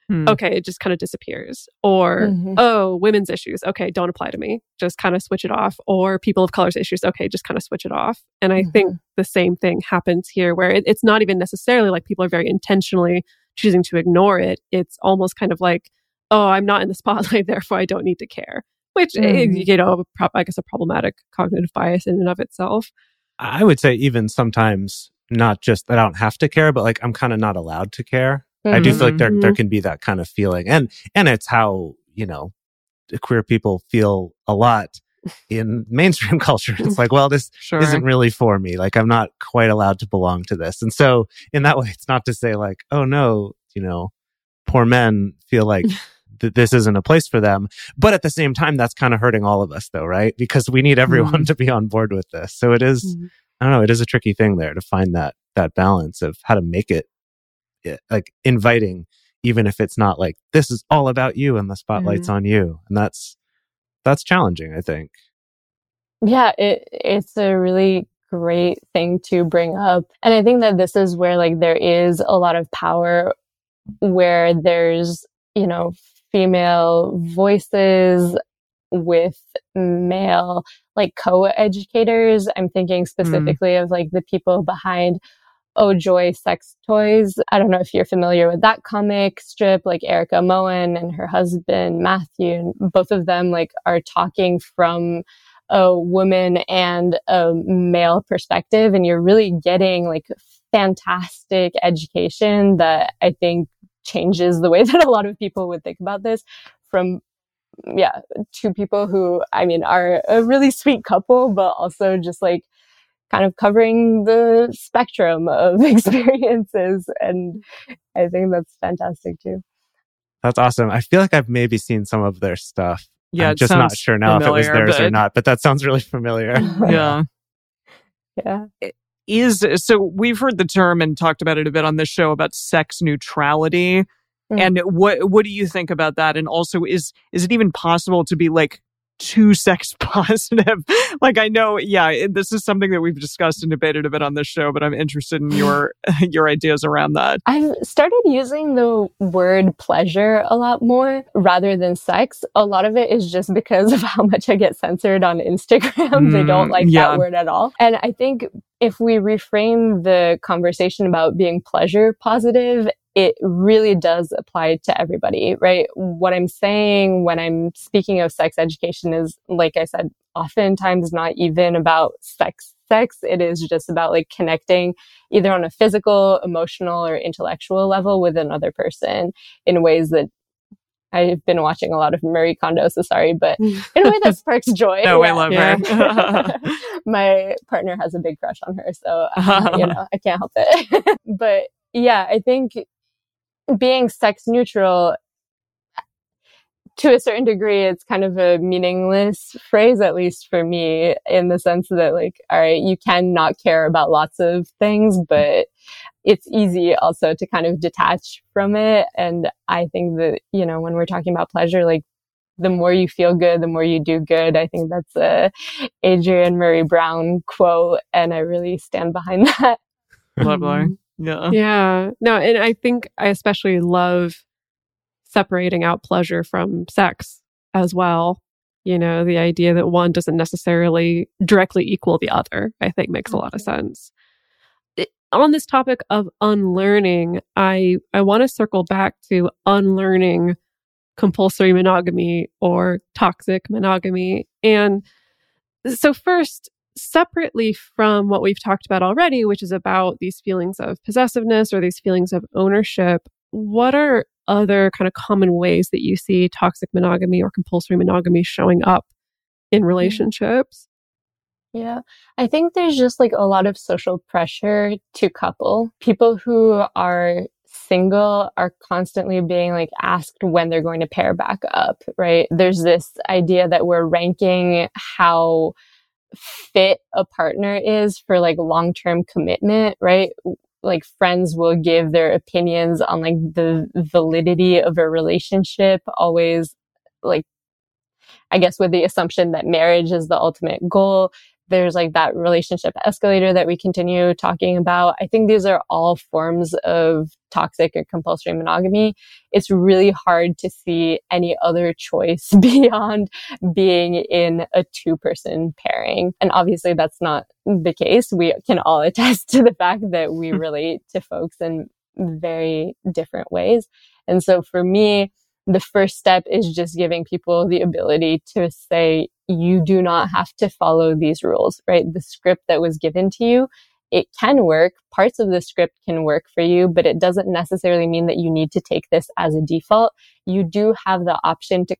Hmm. Okay, it just kind of disappears. Or, mm-hmm. oh, women's issues. Okay, don't apply to me. Just kind of switch it off. Or people of color's issues. Okay, just kind of switch it off. And I mm-hmm. think the same thing happens here where it, it's not even necessarily like people are very intentionally choosing to ignore it. It's almost kind of like, oh, I'm not in the spotlight, therefore I don't need to care which is, mm-hmm. you know, I guess a problematic cognitive bias in and of itself. I would say even sometimes not just that I don't have to care, but like I'm kind of not allowed to care. Mm-hmm. I do feel like there there mm-hmm. can be that kind of feeling, and and it's how you know queer people feel a lot in mainstream culture. It's like, well, this sure. isn't really for me. Like I'm not quite allowed to belong to this, and so in that way, it's not to say like, oh no, you know, poor men feel like that this isn't a place for them. But at the same time, that's kind of hurting all of us though, right? Because we need everyone mm-hmm. to be on board with this. So it is, mm-hmm. I don't know, it is a tricky thing there to find that, that balance of how to make it, it eh, like inviting, even if it's not like, this is all about you and the spotlight's mm-hmm. on you. And that's, that's challenging, I think. Yeah, it, it's a really great thing to bring up. And I think that this is where like there is a lot of power where there's, you know, female voices with male like co-educators. I'm thinking hmm. specifically mm. of like the people behind Oh Joy Sex Toys. I don't know if you're familiar with that comic strip, like Erika Moen and her husband Matthew. Both of them like are talking from a woman and a male perspective, and you're really getting like fantastic education that I think changes the way that a lot of people would think about this from yeah two people who i mean are a really sweet couple but also just like kind of covering the spectrum of experiences. And i think that's fantastic too. That's awesome. I feel like i've maybe seen some of their stuff. Yeah i'm just not sure now familiar, if it was theirs but... or not but that sounds really familiar. Yeah. Yeah is so we've heard the term and talked about it a bit on this show about sex neutrality. Mm. And what what do you think about that? And also is is it even possible to be like too sex positive. like I know, yeah, this is something that we've discussed and debated a bit on this show, but I'm interested in your your ideas around that. I've started using the word pleasure a lot more rather than sex. A lot of it is just because of how much I get censored on Instagram. Mm, they don't like yeah. that word at all. And I think if we reframe the conversation about being pleasure positive it really does apply to everybody, right? What I'm saying when I'm speaking of sex education is, like I said, oftentimes not even about sex sex. It is just about like connecting either on a physical, emotional, or intellectual level with another person in ways that I've been watching a lot of Marie Kondo, so sorry, but in a way that sparks joy. no, yeah. I love her. My partner has a big crush on her, so uh, you know I can't help it. but yeah, I think being sex neutral to a certain degree, it's kind of a meaningless phrase, at least for me, in the sense that, like, all right, you can not care about lots of things, but it's easy also to kind of detach from it. And I think that, you know, when we're talking about pleasure, like, the more you feel good, the more you do good. I think that's a adrienne maree brown quote, and I really stand behind that. Lovely. Yeah. Yeah. No, and I think I especially love separating out pleasure from sex as well. You know, the idea that one doesn't necessarily directly equal the other, I think makes a lot of mm-hmm. sense. It, on this topic of unlearning, I, I want to circle back to unlearning compulsory monogamy or toxic monogamy. And so first, separately from what we've talked about already, which is about these feelings of possessiveness or these feelings of ownership, what are other kind of common ways that you see toxic monogamy or compulsory monogamy showing up in mm-hmm. relationships? Yeah, I think there's just like a lot of social pressure to couple. People who are single are constantly being like asked when they're going to pair back up, right? There's this idea that we're ranking how fit a partner is for like long term commitment, right? Like friends will give their opinions on like the validity of a relationship, always like, I guess with the assumption that marriage is the ultimate goal there's like that relationship escalator that we continue talking about. I think these are all forms of toxic or compulsory monogamy. It's really hard to see any other choice beyond being in a two person pairing. And obviously that's not the case. We can all attest to the fact that we hmm. relate to folks in very different ways. And so for me, the first step is just giving people the ability to say, you do not have to follow these rules, right? The script that was given to you, it can work. Parts of the script can work for you, but it doesn't necessarily mean that you need to take this as a default. You do have the option to,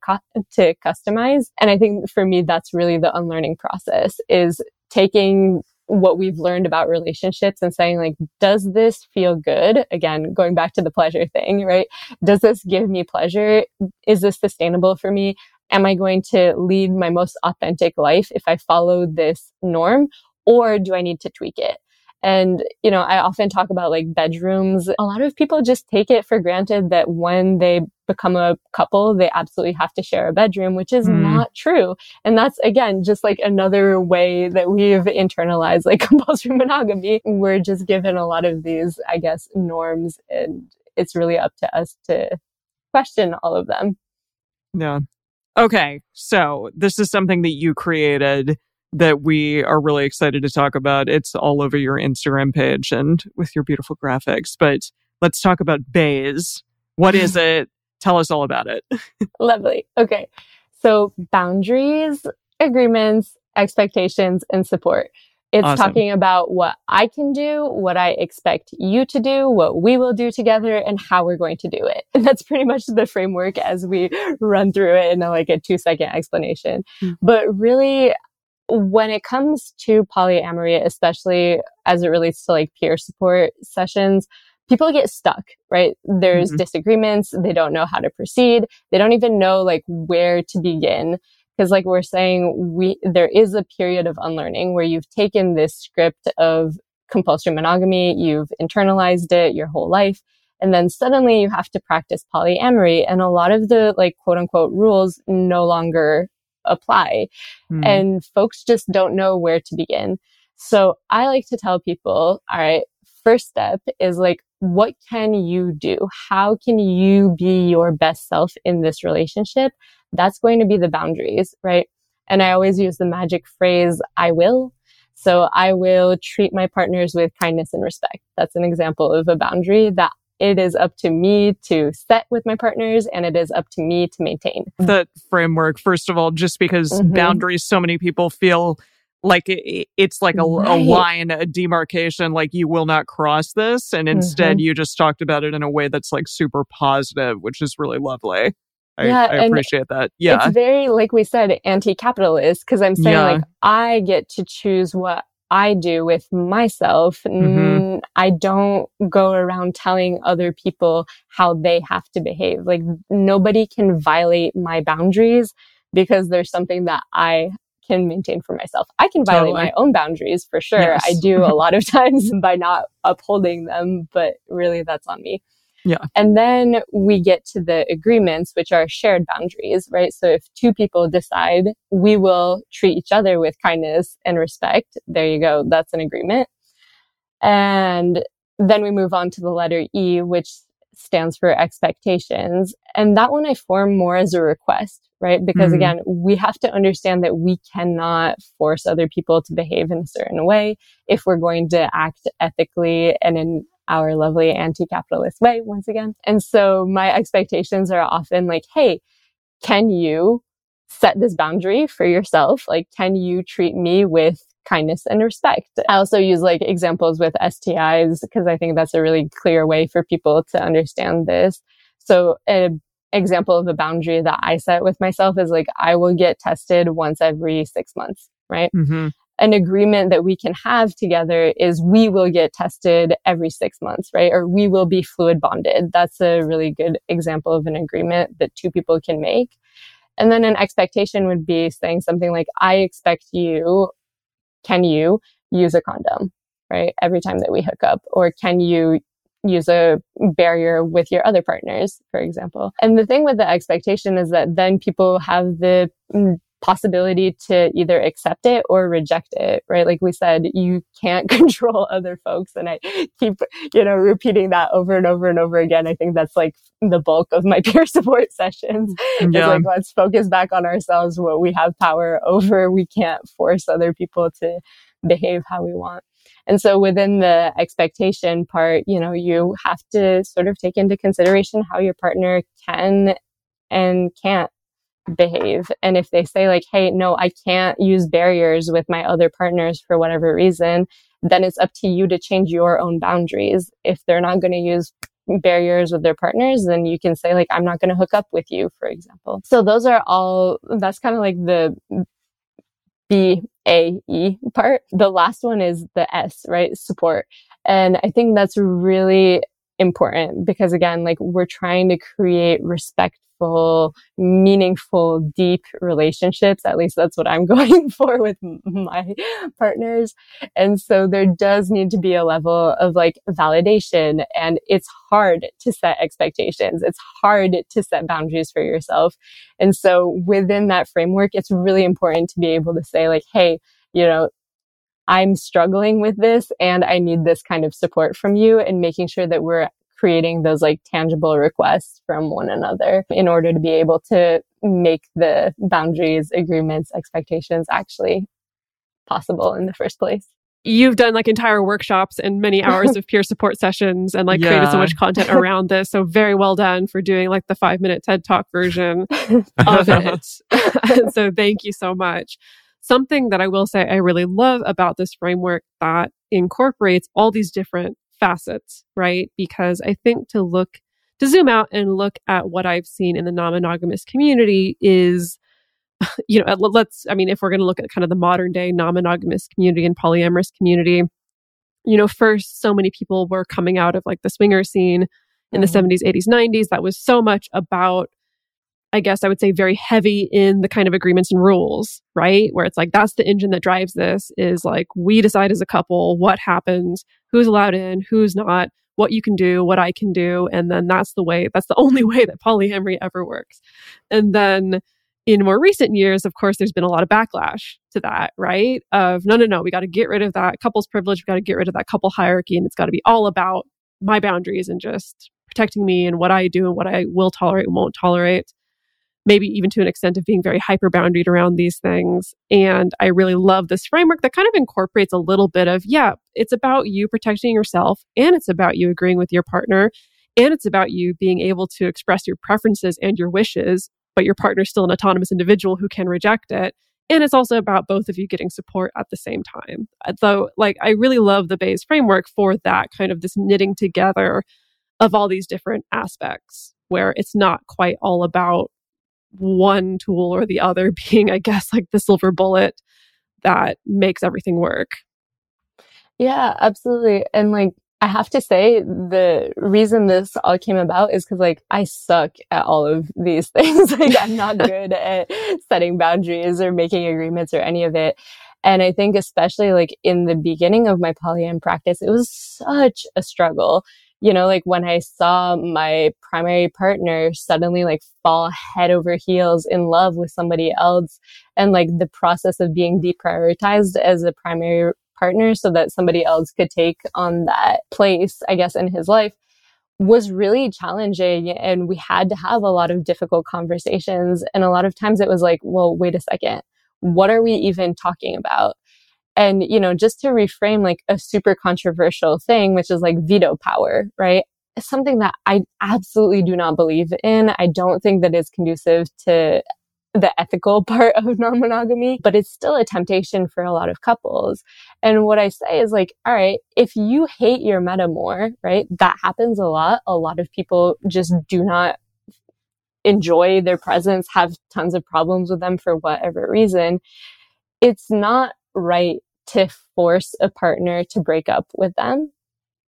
to customize. And I think for me, that's really the unlearning process is taking what we've learned about relationships and saying like, does this feel good? Again, going back to the pleasure thing, right? Does this give me pleasure? Is this sustainable for me? Am I going to lead my most authentic life if I follow this norm? Or do I need to tweak it? And, you know, I often talk about like bedrooms. A lot of people just take it for granted that when they become a couple, they absolutely have to share a bedroom, which is mm. not true. And that's again, just like another way that we've internalized like compulsory monogamy. We're just given a lot of these, I guess, norms and it's really up to us to question all of them. Yeah. Okay. So this is something that you created that we are really excited to talk about. It's all over your Instagram page and with your beautiful graphics. But let's talk about BAES. What is it? Tell us all about it. Lovely. Okay. So boundaries, agreements, expectations, and support. It's awesome. talking about what I can do, what I expect you to do, what we will do together, and how we're going to do it. And that's pretty much the framework as we run through it in a, like a two second explanation. Mm-hmm. But really, when it comes to polyamory, especially as it relates to like peer support sessions, people get stuck, right? There's mm-hmm. disagreements. They don't know how to proceed. They don't even know like where to begin. Cause like we're saying, we, there is a period of unlearning where you've taken this script of compulsory monogamy, you've internalized it your whole life. And then suddenly you have to practice polyamory and a lot of the like quote unquote rules no longer apply. Mm. And folks just don't know where to begin. So I like to tell people, all right, first step is like, what can you do? How can you be your best self in this relationship? That's going to be the boundaries, right? And I always use the magic phrase, I will. So I will treat my partners with kindness and respect. That's an example of a boundary that it is up to me to set with my partners and it is up to me to maintain. The framework, first of all, just because mm-hmm. boundaries, so many people feel like it, it's like a, right. a, line, a demarcation, like you will not cross this. And instead, mm-hmm. you just talked about it in a way that's like super positive, which is really lovely. I, yeah, I appreciate that. Yeah. It's very, like we said, anti capitalist because I'm saying, yeah. like, I get to choose what I do with myself. Mm-hmm. I don't go around telling other people how they have to behave. Like nobody can violate my boundaries because there's something that I can maintain for myself. I can violate totally. my own boundaries for sure. Yes. I do a lot of times by not upholding them, but really that's on me. Yeah. And then we get to the agreements, which are shared boundaries, right? So if two people decide we will treat each other with kindness and respect, there you go. That's an agreement. And then we move on to the letter E, which stands for expectations. And that one I form more as a request, right? Because mm-hmm. again, we have to understand that we cannot force other people to behave in a certain way if we're going to act ethically and in our lovely anti-capitalist way once again. And so my expectations are often like, Hey, can you set this boundary for yourself? Like, can you treat me with kindness and respect? I also use like examples with STIs because I think that's a really clear way for people to understand this. So an example of a boundary that I set with myself is like, I will get tested once every six months, right? Mm-hmm an agreement that we can have together is we will get tested every six months, right? Or we will be fluid bonded. That's a really good example of an agreement that two people can make. And then an expectation would be saying something like, I expect you, can you use a condom, right? Every time that we hook up, or can you use a barrier with your other partners, for example. And the thing with the expectation is that then people have the mm, possibility to either accept it or reject it, right? Like we said, you can't control other folks. And I keep, you know, repeating that over and over and over again. I think that's like the bulk of my peer support sessions. Yeah. It's like, let's focus back on ourselves, what we have power over. We can't force other people to behave how we want. And so within the expectation part, you know, you have to sort of take into consideration how your partner can and can't behave. And if they say like, Hey, no, I can't use barriers with my other partners for whatever reason, then it's up to you to change your own boundaries. If they're not going to use barriers with their partners, then you can say like, I'm not going to hook up with you, for example. So those are all, that's kind of like the B A E part. The last one is the S, right? Support. And I think that's really important because again, like we're trying to create respect meaningful, meaningful, deep relationships. At least that's what I'm going for with my partners. And so there does need to be a level of like validation and it's hard to set expectations. It's hard to set boundaries for yourself. And so within that framework, it's really important to be able to say like, Hey, you know, I'm struggling with this and I need this kind of support from you and making sure that we're creating those like tangible requests from one another in order to be able to make the boundaries, agreements, expectations actually possible in the first place you've done like entire workshops and many hours of peer support sessions and like yeah. created so much content around this. So very well done for doing like the five minute TED talk version of it. so thank you so much. Something that I will say I really love about this framework that incorporates all these different facets, right? Because I think to look, to zoom out and look at what I've seen in the non monogamous community is, you know, let's, I mean, if we're going to look at kind of the modern day non monogamous community and polyamorous community, you know, first, so many people were coming out of like the swinger scene in mm-hmm. the 70s, 80s, 90s. That was so much about I guess I would say very heavy in the kind of agreements and rules, right? Where it's like, that's the engine that drives this is like, we decide as a couple what happens, who's allowed in, who's not, what you can do, what I can do. And then that's the way, that's the only way that polyamory ever works. And then, in more recent years, of course, there's been a lot of backlash to that, right? Of no, no, no, we got to get rid of that couple's privilege. We got to get rid of that couple hierarchy. And it's got to be all about my boundaries and just protecting me and what I do and what I will tolerate and won't tolerate. Maybe even to an extent of being very hyper boundaried around these things. And I really love this framework that kind of incorporates a little bit of, yeah, it's about you protecting yourself and it's about you agreeing with your partner and it's about you being able to express your preferences and your wishes but your partner's still an autonomous individual who can reject it. And it's also about both of you getting support at the same time. Uh, though, like, I really love the BAES framework for that kind of this knitting together of all these different aspects where it's not quite all about one tool or the other being, I guess, like the silver bullet that makes everything work. Yeah, absolutely. And like, I have to say the reason this all came about is because like I suck at all of these things. like I'm not good at setting boundaries or making agreements or any of it. And I think especially like in the beginning of my polyam practice, it was such a struggle. You know, like when I saw my primary partner suddenly like fall head over heels in love with somebody else and like the process of being deprioritized as a primary partner so that somebody else could take on that place, I guess, in his life was really challenging. And we had to have a lot of difficult conversations. And a lot of times it was like, well, wait a second. What are we even talking about? And, you know, just to reframe like a super controversial thing, which is like veto power, right? something that I absolutely do not believe in. I don't think that is conducive to the ethical part of non monogamy, but it's still a temptation for a lot of couples. And what I say is like, all right, if you hate your metamour, right, that happens a lot. A lot of people just do not enjoy their presence, have tons of problems with them for whatever reason. It's not right to force a partner to break up with them.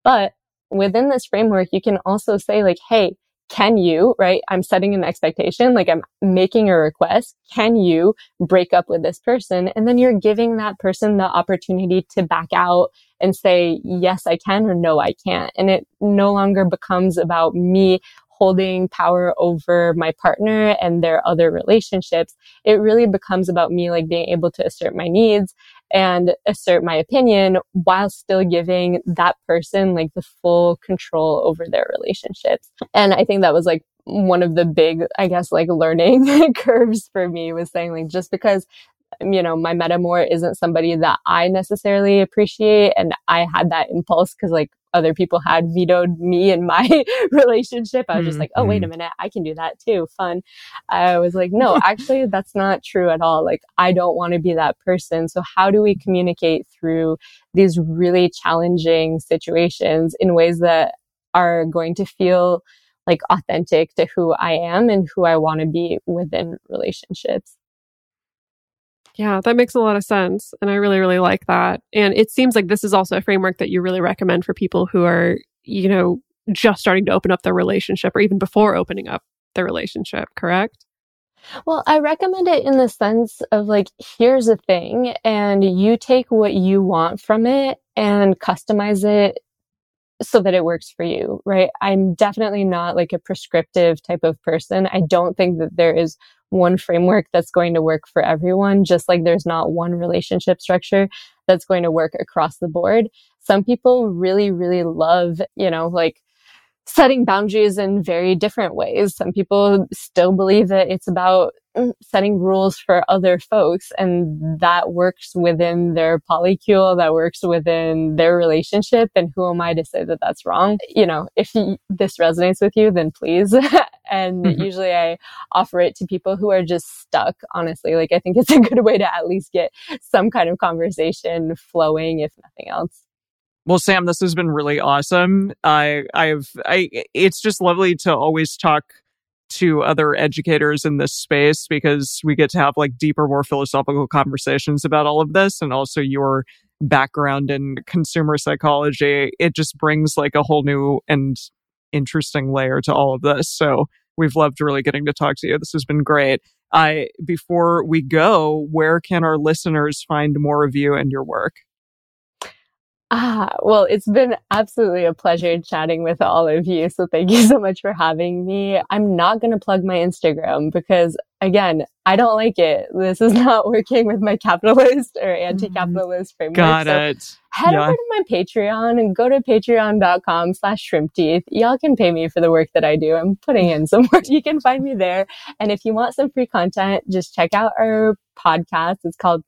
But within this framework, you can also say like, Hey, can you, right? I'm setting an expectation, like I'm making a request. Can you break up with this person? And then you're giving that person the opportunity to back out and say, yes, I can or no, I can't. And it no longer becomes about me holding power over my partner and their other relationships. It really becomes about me like being able to assert my needs and assert my opinion while still giving that person like the full control over their relationships. And I think that was like one of the big, I guess, like learning curves for me was saying like just because you know, my metamour isn't somebody that I necessarily appreciate. And I had that impulse because like other people had vetoed me in my relationship. I was just like, oh, wait a mm-hmm. minute. I can do that too. Fun. I was like, no, actually, that's not true at all. Like, I don't want to be that person. So how do we communicate through these really challenging situations in ways that are going to feel like authentic to who I am and who I want to be within relationships? Yeah, that makes a lot of sense. And I really, really like that. And it seems like this is also a framework that you really recommend for people who are, you know, just starting to open up their relationship or even before opening up their relationship, correct? Well, I recommend it in the sense of like, here's a thing, and you take what you want from it and customize it so that it works for you, right? I'm definitely not like a prescriptive type of person. I don't think that there is one framework that's going to work for everyone, just like there's not one relationship structure that's going to work across the board. Some people really, really love, you know, like setting boundaries in very different ways. Some people still believe that it's about mm, setting rules for other folks and that works within their polycule, that works within their relationship. And who am I to say that that's wrong? You know, if you, this resonates with you, then please. and mm-hmm. usually I offer it to people who are just stuck, honestly. Like I think it's a good way to at least get some kind of conversation flowing, if nothing else. Well, Sam, this has been really awesome. I, I've, I, it's just lovely to always talk to other educators in this space because we get to have like deeper, more philosophical conversations about all of this and also your background in consumer psychology. It just brings like a whole new and interesting layer to all of this. So we've loved really getting to talk to you. This has been great. I, before we go, where can our listeners find more of you and your work? Ah, well, it's been absolutely a pleasure chatting with all of you. So thank you so much for having me. I'm not going to plug my Instagram because again, I don't like it. This is not working with my capitalist or mm-hmm. anti-capitalist framework. Got so it. Head yeah. over to my Patreon and go to patreon.com slash shrimp teeth. Y'all can pay me for the work that I do. I'm putting in some work. You can find me there. And if you want some free content, just check out our podcast. It's called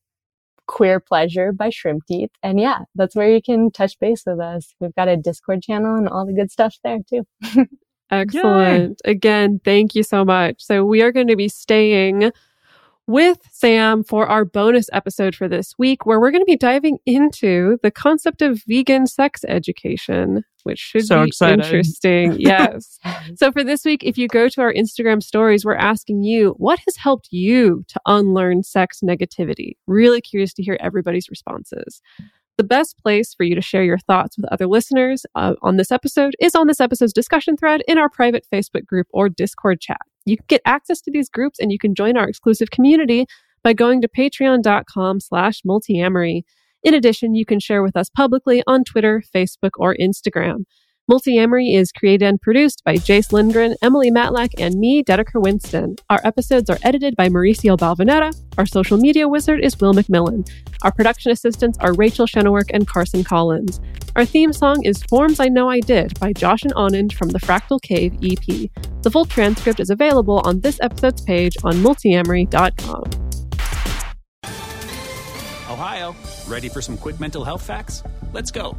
Queer Pleasure by Shrimp Teeth. And yeah, that's where you can touch base with us. We've got a Discord channel and all the good stuff there too. Excellent. Yay. Again, thank you so much. So we are going to be staying with Sam for our bonus episode for this week, where we're going to be diving into the concept of vegan sex education, which should so be excited. interesting. yes. so for this week, if you go to our Instagram stories, we're asking you what has helped you to unlearn sex negativity. Really curious to hear everybody's responses. The best place for you to share your thoughts with other listeners uh, on this episode is on this episode's discussion thread in our private Facebook group or Discord chat. You can get access to these groups and you can join our exclusive community by going to patreon.com slash multiamory. In addition, you can share with us publicly on Twitter, Facebook, or Instagram. Multiamory is created and produced by Jase Lindgren, Emily Matlack, and me, Dedeker Winston. Our episodes are edited by Mauricio Balvanera. Our social media wizard is Will McMillan. Our production assistants are Rachel Shenowork and Carson Collins. Our theme song is Forms I Know I Did by Josh and Anand from the Fractal Cave EP. The full transcript is available on this episode's page on multiamory.com. Ohio, ready for some quick mental health facts? Let's go.